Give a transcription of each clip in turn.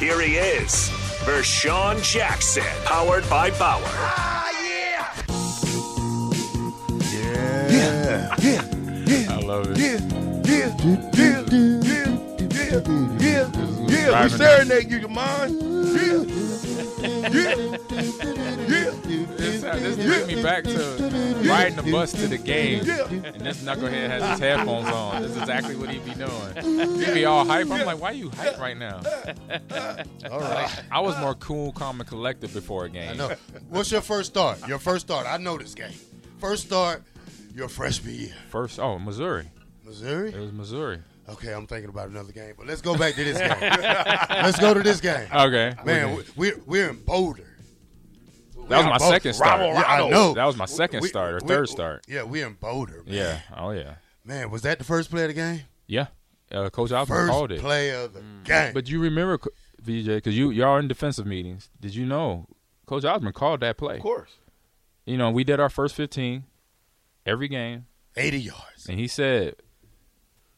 Here he is, Vershawn Jackson, powered by Bauer. Ah, yeah, yeah, yeah. I love it. Yeah, yeah, yeah, yeah, yeah, yeah, yeah. We serenade you, your mind. Yeah, yeah, yeah. This, this brings me back to riding the bus to the game, and this knucklehead has his headphones on. This is exactly what he'd be doing. He'd be all hype. I'm like, why are you hype right now? All right. I was more cool, calm, and collected before a game. I know. What's your first start? Your first start. I know this game. First start, your freshman year. First, oh, Missouri. Missouri? It was Missouri. Okay, I'm thinking about another game, but let's go back to this game. let's go to this game. Okay. Man, Okay. we're, we're in Boulder. That was my Both- second start. Yeah, I know. That was my second We- start or we- third start. Yeah, we're in Boulder. Man. Yeah. Oh yeah. Man, was that the first play of the game? Yeah. Uh, Coach Osborne First called it. play of the game. But you remember, VJ, because you y'all in defensive meetings. Did you know Coach Osborne called that play? of course. You know, we did our first 15 every game, 80 yards. and he said,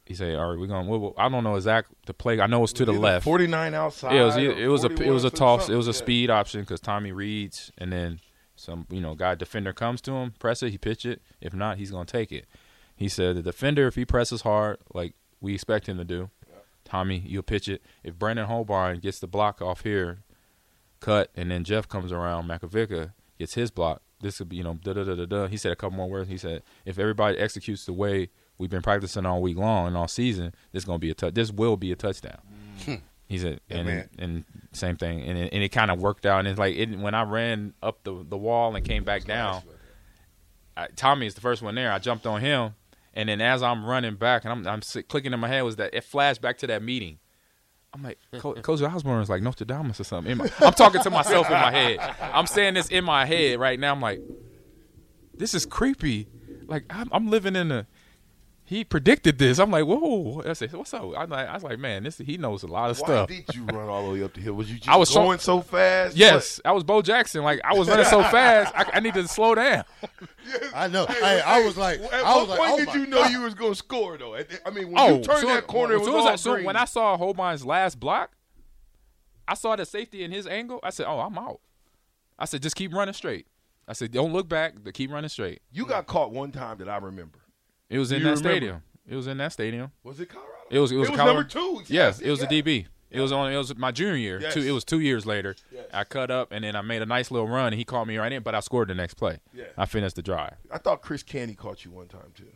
he said, "All right, we're going. to I don't know exact the play. I know it's to the left. 49 outside. Yeah, it was, it was a it was a toss. It was a Yeah. speed option because Tommy reads, and then some you know guy defender comes to him, press it, he pitch it. If not, he's gonna take it. He said the defender, if he presses hard, like we expect him to do, Tommy, you'll pitch it. If Brendan Holbein gets the block off here, cut, and then Jeff comes around, Makovicka gets his block. This could be you know da da da da da. He said a couple more words. He said if everybody executes the way we've been practicing all week long and all season, this gonna be a touch. This will be a touchdown. He said, Yeah, and man. and same thing, and it, and it kind of worked out. And it's like it, when I ran up the the wall and came back down, I, Tommy is the first one there. I jumped on him, and then as I'm running back, and I'm I'm clicking in my head was that it flashed back to that meeting. I'm like, Co- Coach Osborne is like Nostradamus or something. In my, I'm talking to myself in my head. I'm saying this in my head right now. I'm like, this is creepy. Like I'm, I'm living in a. He predicted this. I'm like, whoa. I said, what's up? I'm like, I was like, man, this he knows a lot of Why stuff. did you run all the way up the hill? Was you just I was so- going so, fast? Yes, I was Bo Jackson. Like I was running so fast, I, I need to slow down. I know. Hey, I was like, At I what was like, point oh did you know God. you was going to score though? I mean, when oh, you turned soon- that corner, it was soon as all I, soon- green. when I saw Holbein's last block, I saw the safety in his angle. I said, "Oh, I'm out." I said, "Just keep running straight." I said, "Don't look back. But keep running straight." you got caught one time that I remember. It was in that remember? stadium. It was in that stadium. Was it Colorado? It was. It was, It was number two. Yes, Yes, it was yes. a DB. It was on. It was my junior year. Yes. Two. It was two years later. Yes. I cut up and then I made a nice little run. and He called me right in, but I scored the next play. Yeah. I finished the drive I thought Chris Canty caught you one time too.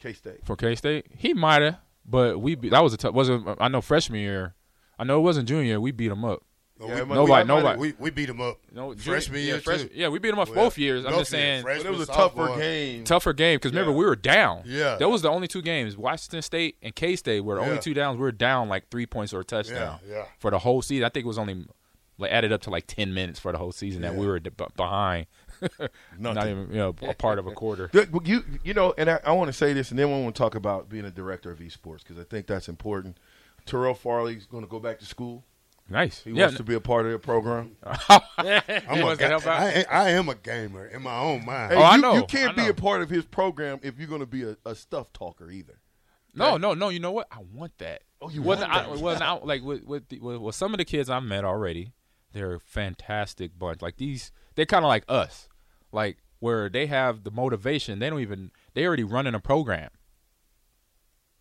K State. for K State. He might have, but we. Beat, that was a tough. Wasn't I know freshman year. I know it wasn't junior year. We beat him up. Well, Yeah, we- it Nobody- I might- nobody- We, we beat them up. No, Freshman yeah, year, fresh- too. yeah, we beat them up Well, both years. I'm just saying, years, But it was a tougher sophomore. game. tougher game because remember we were down. Yeah. that was the only two games. Washington State and K State were the only Yeah. two downs. We were down like three points or a touchdown. Yeah, yeah. For the whole season, I think it was only like added up to like ten minutes for the whole season that we were d- b- behind. Not even you know a part of a quarter. But You you know, and I, I want to say this, and then we want to talk about being a director of esports because I think that's important Terrell Farley's going to go back to school. Nice. He yeah. wants to be a part of the program. I'm He a wants to ga- help out? I, I am a gamer in my own mind. Oh, hey, Oh, I you, know, You can't I be a part of his program if you're going to be a, a stuff talker either. No, no, no. You know what? I want that. Oh, you well, want I, that? well, now, like with with, the, with with some of the kids I've met already, they're a fantastic bunch. Like these, they're kind of like us, like where they have the motivation. They don't even they already running a program.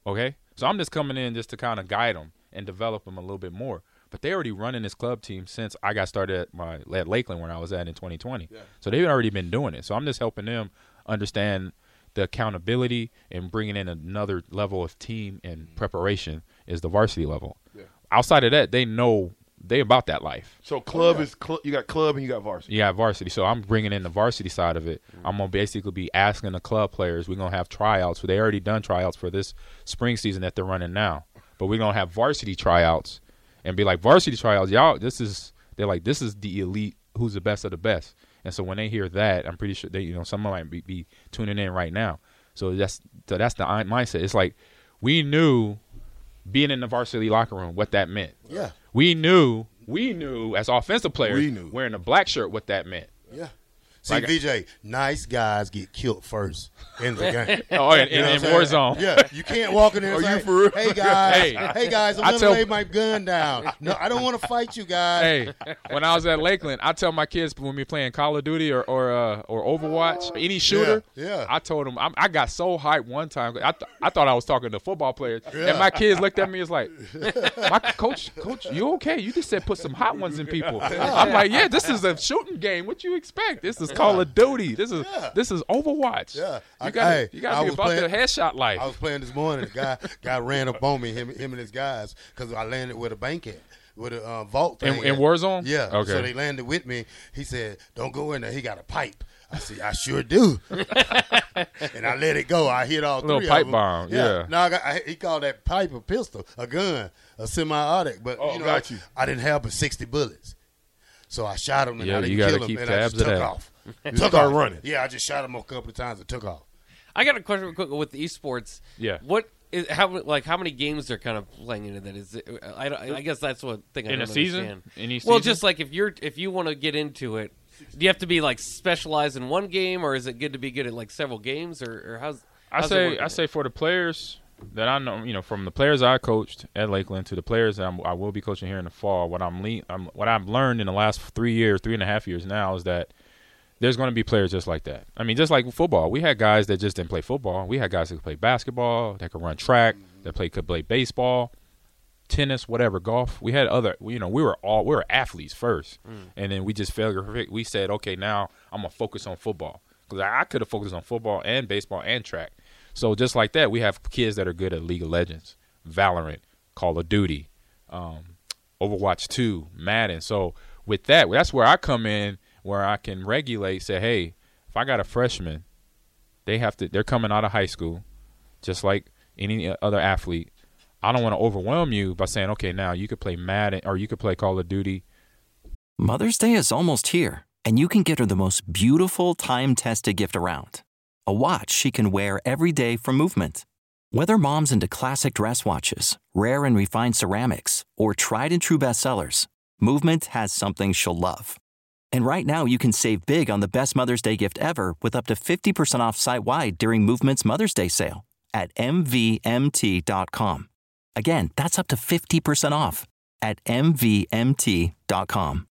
Okay, so I'm just coming in just to kind of guide them and develop them a little bit more. But they already running this club team since I got started at my at Lakeland where I was at in 2020. So they've already been doing it. So I'm just helping them understand the accountability and bringing in another level of team and mm-hmm. preparation is the varsity level. Outside of that, they know they about that life. So club is cl- you got club and you got varsity. You got varsity, so I'm bringing in the varsity side of it. Mm-hmm. I'm gonna basically be asking the club players. We're gonna have tryouts. They already done tryouts for this spring season that they're running now, but we're gonna have varsity tryouts and be like varsity tryouts. Y'all, this is they're like this is the elite. Who's the best of the best? And so when they hear that, I'm pretty sure they you know someone might be, be tuning in right now. So that's so that's the mindset. It's like we knew being in the varsity locker room what that meant. Yeah. We knew, we knew as offensive players We knew. wearing a black shirt what that meant. Yeah. See, Like- VJ, nice guys get killed first in the game. Oh, in, You in, know in what war zone. Yeah, you can't walk in there and Are you for real? hey, guys, Hey. hey, guys, I'm I going to tell- lay my gun down. No, I don't want to fight you guys. Hey, when I was at Lakeland, I tell my kids when we playing Call of Duty or or uh, or Overwatch, any shooter. Yeah, yeah. I told them I'm, I got so hyped one time. I th- I thought I was talking to football players, Yeah. and my kids looked at me as like, "My coach, coach, you okay? You just said put some hot ones in people." I'm like, "Yeah, this is a shooting game. What you expect? This is Call of Duty. This is Yeah. this is Overwatch. Yeah. You got hey, you got to be about playing- the headshot life." I was playing this morning. The guy guy ran up on me, him, him and his guys, because I landed with a bank at, with a uh, vault In- thing in at. Warzone? Yeah. Okay. So they landed with me. He said, "Don't go in there. He got a pipe." I said, "I sure do." and I let it go. I hit all Little three pipe of them. Little pipe bomb, yeah. No, I got, I, he called that pipe a pistol, a gun, a semi-automatic. But Oh, you know, got you. I didn't have but sixty bullets. So I shot him and Yeah, I didn't you kill him, keep and I just took off. You took start off. running. Yeah, I just shot him a couple of times and took off. I got a question real quick with esports. Yeah. What is how like how many games they're kind of playing into that? Is it, I, don't- I guess that's what thing I In a don't season? understand. Any Well, just like if you're if you want to get into it, do you have to be like specialized in one game, or is it good to be good at like several games, or, or how's? I how's it say? I say for the players that I know, you know, from the players I coached at Lakeland to the players that I'm, I will be coaching here in the fall. What I'm, le- I'm what I've learned in the last three years, three and a half years now, is that there's going to be players just like that. I mean, just like football, we had guys that just didn't play football. We had guys that could play basketball, that could run track, that play could play baseball, tennis, whatever, golf. We had other, you know, we were all we were athletes first, and then we just failed. We said, okay, now I'm gonna focus on football because I, I could have focused on football and baseball and track. So just like that, we have kids that are good at League of Legends, Valorant, Call of Duty, um, Overwatch 2, Madden. So with that, that's where I come in, where I can regulate. Say, hey, if I got a freshman, they have to. They're coming out of high school, just like any other athlete. I don't want to overwhelm you by saying, okay, now you could play Madden or you could play Call of Duty. Mother's Day is almost here, and you can get her the most beautiful time tested gift around a watch she can wear every day from Movement. Whether mom's into classic dress watches, rare and refined ceramics, or tried and true bestsellers, Movement has something she'll love. And right now, you can save big on the best Mother's Day gift ever with up to 50% off site wide during Movement's Mother's Day sale at MVMT.com. Again, that's up to 50% off at MVMT.com.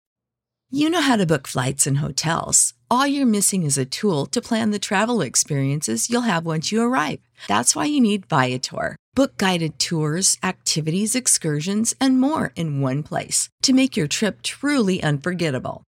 You know how to book flights and hotels. All you're missing is a tool to plan the travel experiences you'll have once you arrive. That's why you need Viator. Book guided tours, activities, excursions, and more in one place to make your trip truly unforgettable.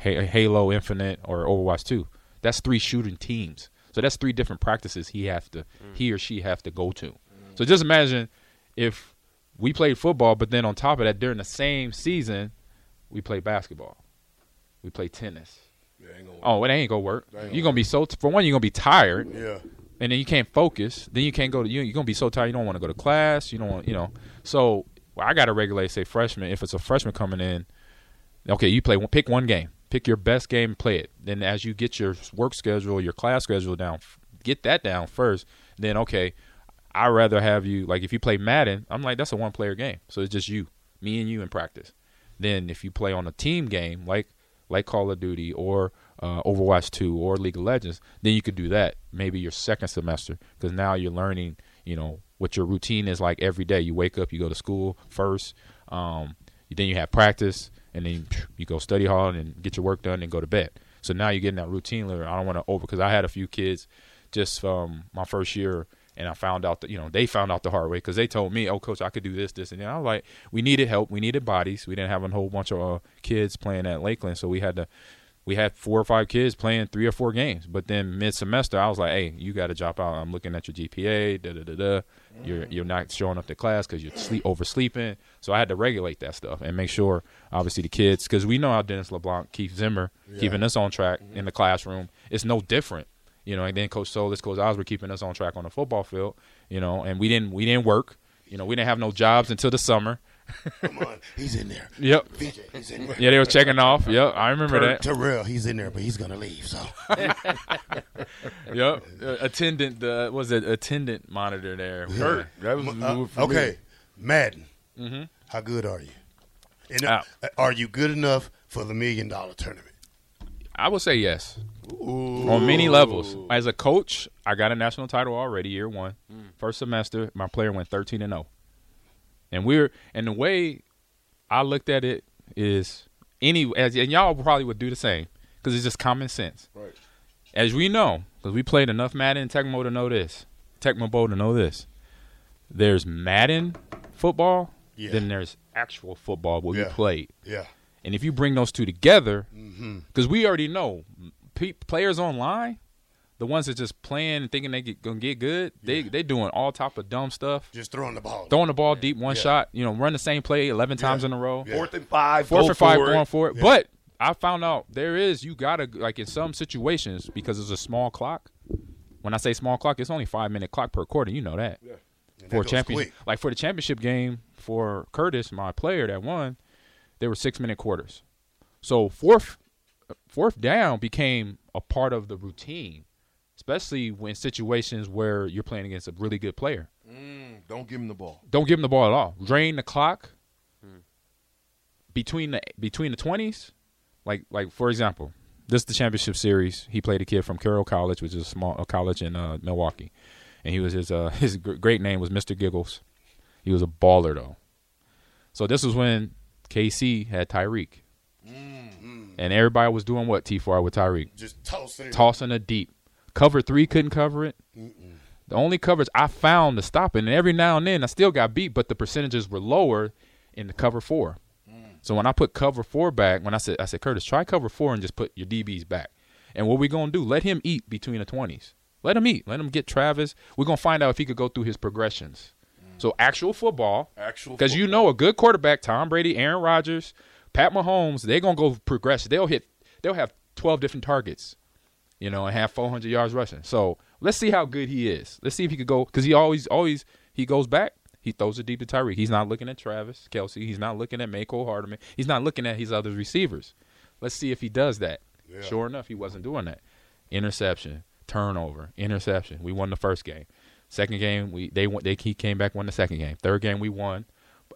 Halo Infinite or Overwatch 2. That's three shooting teams. So that's three different practices he have to mm. he or she have to go to. Mm. So just imagine if we played football, but then on top of that, during the same season, we play basketball, we play tennis. Yeah, oh, it ain't gonna work. You're gonna be so t- for one, you're gonna be tired. Yeah. And then you can't focus. Then you can't go to you. You're gonna be so tired. You don't want to go to class. You don't want. You know. So well, I gotta regulate. Say freshman. If it's a freshman coming in, okay, you play. Pick one game pick your best game, play it. Then as you get your work schedule, your class schedule down, get that down first. Then okay, I rather have you like if you play Madden, I'm like that's a one player game, so it's just you, me and you in practice. Then if you play on a team game like like Call of Duty or uh, Overwatch 2 or League of Legends, then you could do that maybe your second semester because now you're learning, you know, what your routine is like every day. You wake up, you go to school first, um, then you have practice, and then you go study hard and get your work done and go to bed. So now you're getting that routine later. I don't want to over because I had a few kids just from my first year, and I found out that you know they found out the hard way because they told me, "Oh, coach, I could do this, this, and then." I was like, "We needed help. We needed bodies. We didn't have a whole bunch of uh, kids playing at Lakeland, so we had to." We had four or five kids playing three or four games, but then mid semester I was like, "Hey, you got to drop out. I'm looking at your GPA. Da da da da. You're you're not showing up to class because you're sleep oversleeping. So I had to regulate that stuff and make sure, obviously, the kids because we know how Dennis LeBlanc, Keith Zimmer, yeah. keeping us on track mm-hmm. in the classroom. It's no different, you know. And then Coach Solich, Coach Oz were keeping us on track on the football field, you know. And we didn't we didn't work, you know. We didn't have no jobs until the summer. Come on, he's in there. Yep. VJ, he's in there. Yeah, they were checking off. Yep, I remember that. Terrell, he's in there, but he's gonna leave. So. yep. Uh, attendant, uh, was it attendant monitor there? Yeah. That was uh, okay. Me. Madden. Mm-hmm. How good are you? And, uh, are you good enough for the million dollar tournament? I would say yes. Ooh. On many levels. As a coach, I got a national title already year one. Mm. First semester, my player went 13 and 0. And we're and the way I looked at it is any as and y'all probably would do the same because it's just common sense. Right. As we know, because we played enough Madden and Tecmo to know this, Tecmo Bowl to know this. There's Madden football, yeah. then there's actual football where yeah. you played. Yeah. And if you bring those two together, because mm-hmm. we already know pe- players online, the ones that just playing and thinking they get, gonna get good, they they doing all type of dumb stuff. Just throwing the ball, throwing the ball deep, one yeah. shot. You know, run the same play eleven yeah. times in a row. Yeah. Fourth and five, fourth and five, going for it. But I found out there is you gotta like in some situations because it's a small clock. When I say small clock, it's only five minute clock per quarter. You know that. Yeah. For a championship, like for the championship game for Curtis, my player that won, there were six minute quarters. So fourth fourth down became a part of the routine especially when situations where you're playing against a really good player. Mm, don't give him the ball. Don't give him the ball at all. Drain the clock mm. between the between the twenties. Like like for example, this is the championship series. He played a kid from Carroll College, which is a small a college in uh, Milwaukee, and he was his uh, his great name was Mr. Giggles. He was a baller though. So this was when KC had Tyreek. Mm-hmm. And everybody was doing what T4 with Tyreek? Just tossing it. Tossing it deep. Cover three couldn't cover it. Mm-mm. The only coverage I found to stop it, and every now and then I still got beat, but the percentages were lower in the cover four. Mm. So when I put cover four back, when I said I said Curtis, try cover four and just put your DBs back. And what we gonna do? Let him eat between the twenties. Let him eat. Let him get Travis. We're gonna find out if he could go through his progressions. Mm. So actual football, actual because you know a good quarterback, Tom Brady, Aaron Rodgers, Pat Mahomes, they're gonna go progress. They'll hit. They'll have twelve different targets you know, and have 400 yards rushing. So let's see how good he is. Let's see if he could go because he always, always he goes back. He throws it deep to Tyreek. He's not looking at Travis Kelce. He's not looking at Mecole Hardman. He's not looking at his other receivers. Let's see if he does that. Yeah. Sure enough, he wasn't doing that. Interception, turnover, interception. We won the first game. Second game, we they they he came back won the second game. Third game, we won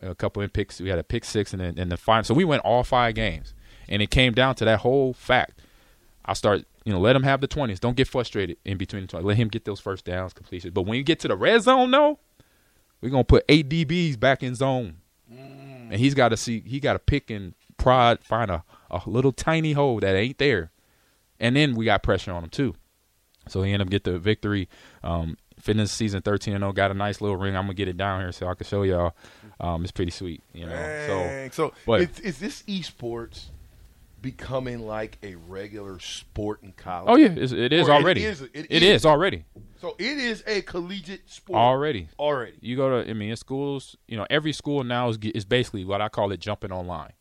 a couple in picks. We had a pick six and then and the final. So we went all five games. And it came down to that whole fact. I start, you know, let him have the 20s. Don't get frustrated in between the 20s. Let him get those first downs, completions. But when you get to the red zone, though, we're going to put eight DBs back in zone. And he's got to see, he got to pick and prod, find a, a little tiny hole that ain't there. And then we got pressure on him, too. So he ended up get the victory. Um, fitness season 13 and 0 got a nice little ring. I'm gonna get it down here so I can show y'all. Um, it's pretty sweet, you know. Dang. So, So, but is, is this esports becoming like a regular sport in college? oh yeah, it's, it is Or already. It is, it it is already. So it is a collegiate sport Already. Already. You go to, I mean, in schools, you know, every school now is is basically what I call it jumping online.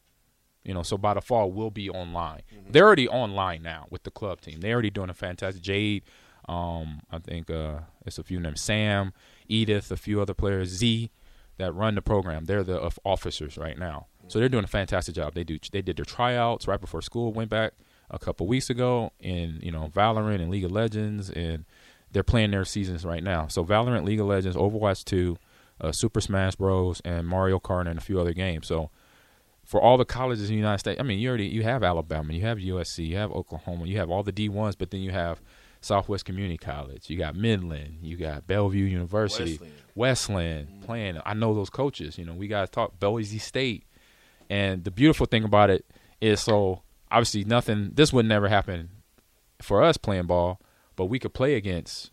You know, so by the fall we'll be online. They're already online now with the club team. They're already doing a fantastic. Jade, um, I think uh, it's a few names. Sam, Edith, a few other players. Z, that run the program. They're the officers right now. So they're doing a fantastic job. They do. They did their tryouts right before school went back a couple weeks ago in you know Valorant and League of Legends, and they're playing their seasons right now. So Valorant, League of Legends, Overwatch 2, uh, Super Smash Bros, and Mario Kart, and a few other games. So for all the colleges in the United States, I mean, you already you have Alabama, you have USC, you have Oklahoma, you have all the D ones, but then you have Southwest Community College, you got Midland, you got Bellevue University, Westland, playing. I know those coaches. You know, we got to talk Boise State, and the beautiful thing about it is so obviously nothing. This would never happen for us playing ball, but we could play against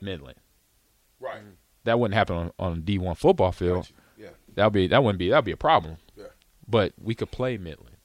Midland. Right. That wouldn't happen on, on a D one football field. Yeah. That'd be that wouldn't be that'd be a problem. Yeah. But we could play Midland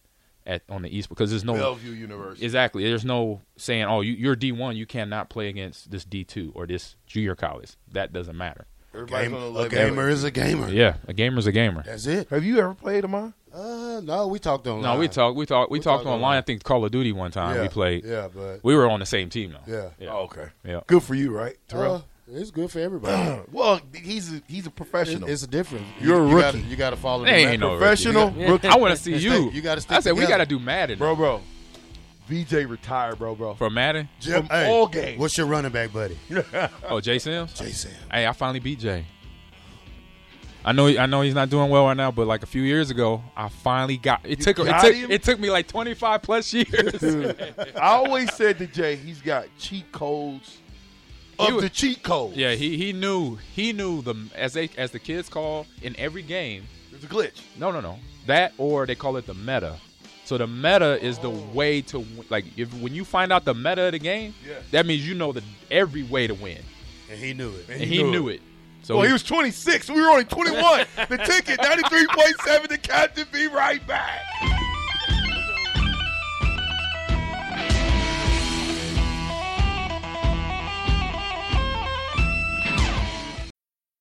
at on the East because there's no Bellevue University. Exactly. There's no saying, oh, you, you're D one, you cannot play against this D two or this junior college. That doesn't matter. Everybody's Game- gonna a let gamer is a gamer. Yeah, a gamer's a gamer. That's it. Have you ever played them on? Uh, no, we talked online. No, we talked. We talked. We, We talked talked online. online. I think Call of Duty one time Yeah, we played. yeah, but- we were on the same team though. Yeah. Yeah. Oh, okay. Yeah. Good for you, right, Uh, Terrell? it's good for everybody. well, he's a, he's a professional. It- it's a difference. You're a you rookie. Gotta, you got to follow. They the ain't method. no Professional rookie. rookie. I want to see Stay- you. you gotta stick I said we together. got to do Madden, bro, bro. VJ retired, bro, bro. From Madden? From Hey, all games. What's your running back, buddy? Oh, Jay Sims. Jay Sims. Hey, I finally beat Jay. I know. I know he's not doing well right now, but like a few years ago, I finally got. It took. It took. him? It took me like twenty five plus years. I always said to Jay, he's got cheat codes of was- the cheat codes. Yeah, he he knew he knew the as they as the kids call in every game. There's a glitch. No, no, no. That or they call it the meta. So the meta is the way to w- like if when you find out the meta of the game, Yeah. that means you know the every way to win, And he knew it. and he, knew it. So well, he was 26. We were only 21. the ticket, 93.7 The Captain. Be right back.